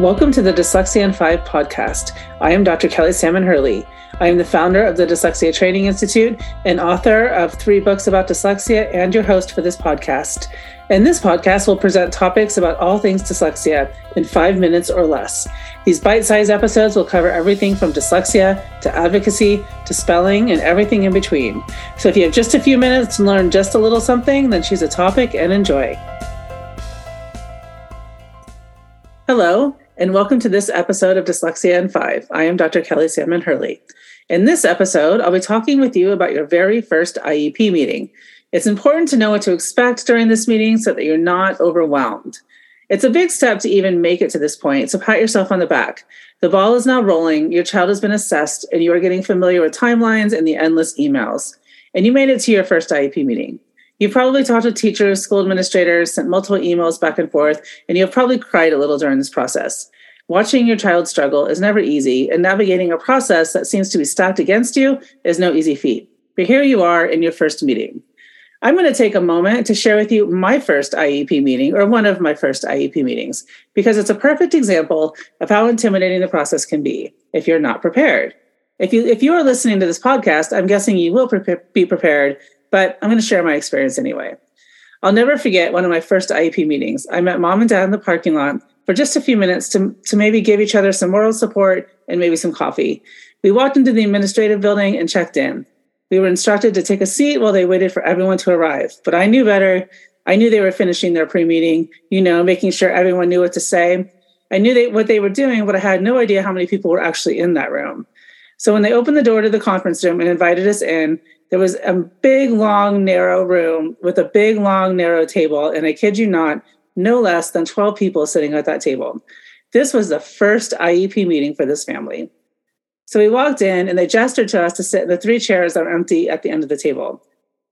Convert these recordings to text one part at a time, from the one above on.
Welcome to the Dyslexia in Five podcast. I am Dr. Kelli Sandman Hurley. I am the founder of the Dyslexia Training Institute and author of three books about dyslexia and your host for this podcast. In this podcast, we'll present topics about all things dyslexia in five minutes or less. These bite sized episodes will cover everything from dyslexia to advocacy to spelling and everything in between. So if you have just a few minutes to learn just a little something, then choose a topic and enjoy. Hello, and welcome to this episode of Dyslexia in Five. I am Dr. Kelli Sandman Hurley. In this episode, I'll be talking with you about your very first IEP meeting. It's important to know what to expect during this meeting so that you're not overwhelmed. It's a big step to even make it to this point, so pat yourself on the back. The ball is now rolling, your child has been assessed, and you are getting familiar with timelines and the endless emails. And you made it to your first IEP meeting. You've probably talked to teachers, school administrators, sent multiple emails back and forth, and you've probably cried a little during this process. Watching your child struggle is never easy, and navigating a process that seems to be stacked against you is no easy feat. But here you are in your first meeting. I'm going to take a moment to share with you my first IEP meeting, or one of my first IEP meetings, because it's a perfect example of how intimidating the process can be if you're not prepared. If you if you are listening to this podcast, I'm guessing you will pre- be prepared but I'm going to share my experience anyway. I'll never forget one of my first IEP meetings. I met mom and dad in the parking lot for just a few minutes to, to maybe give each other some moral support and maybe some coffee. We walked into the administrative building and checked in. We were instructed to take a seat while they waited for everyone to arrive, but I knew better. I knew they were finishing their pre meeting, you know, making sure everyone knew what to say. I knew they, what they were doing, but I had no idea how many people were actually in that room. So when they opened the door to the conference room and invited us in, there was a big, long, narrow room with a big, long, narrow table. And I kid you not, no less than 12 people sitting at that table. This was the first IEP meeting for this family. So we walked in and they gestured to us to sit in the three chairs that were empty at the end of the table.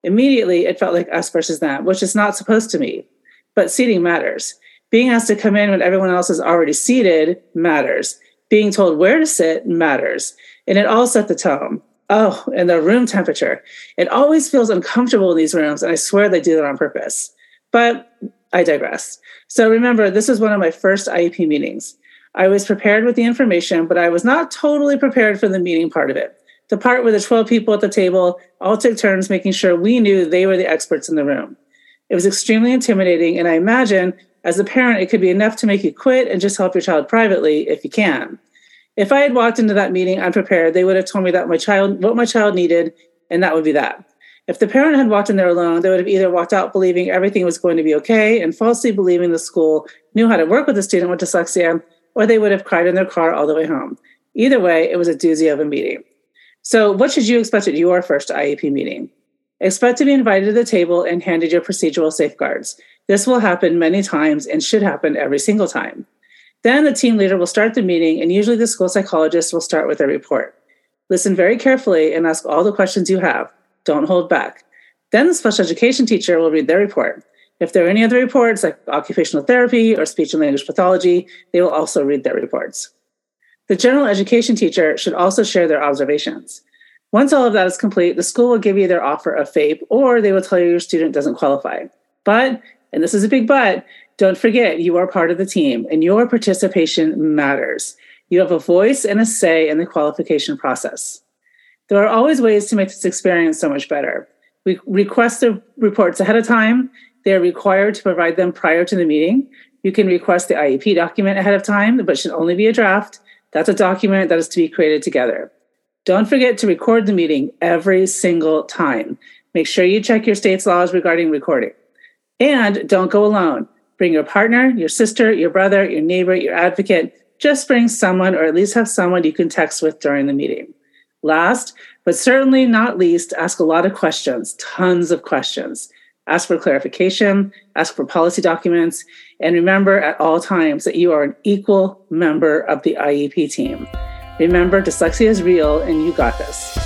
Immediately, it felt like us versus them, which is not supposed to be. But seating matters. Being asked to come in when everyone else is already seated matters. Being told where to sit matters. And it all set the tone. Oh, and the room temperature. It always feels uncomfortable in these rooms, and I swear they do that on purpose. But I digress. So remember, this is one of my first IEP meetings. I was prepared with the information, but I was not totally prepared for the meeting part of it. The part where the 12 people at the table all took turns making sure we knew they were the experts in the room. It was extremely intimidating, and I imagine as a parent, it could be enough to make you quit and just help your child privately if you can. If I had walked into that meeting unprepared, they would have told me that my child, what my child needed, and that would be that. If the parent had walked in there alone, they would have either walked out believing everything was going to be okay and falsely believing the school knew how to work with a student with dyslexia, or they would have cried in their car all the way home. Either way, it was a doozy of a meeting. So, what should you expect at your first IEP meeting? Expect to be invited to the table and handed your procedural safeguards. This will happen many times and should happen every single time. Then the team leader will start the meeting, and usually the school psychologist will start with a report. Listen very carefully and ask all the questions you have. Don't hold back. Then the special education teacher will read their report. If there are any other reports, like occupational therapy or speech and language pathology, they will also read their reports. The general education teacher should also share their observations. Once all of that is complete, the school will give you their offer of FAPE, or they will tell you your student doesn't qualify. But, and this is a big but, don't forget, you are part of the team and your participation matters. You have a voice and a say in the qualification process. There are always ways to make this experience so much better. We request the reports ahead of time. They are required to provide them prior to the meeting. You can request the IEP document ahead of time, but should only be a draft. That's a document that is to be created together. Don't forget to record the meeting every single time. Make sure you check your state's laws regarding recording. And don't go alone. Bring your partner, your sister, your brother, your neighbor, your advocate. Just bring someone, or at least have someone you can text with during the meeting. Last, but certainly not least, ask a lot of questions, tons of questions. Ask for clarification, ask for policy documents, and remember at all times that you are an equal member of the IEP team. Remember, dyslexia is real and you got this.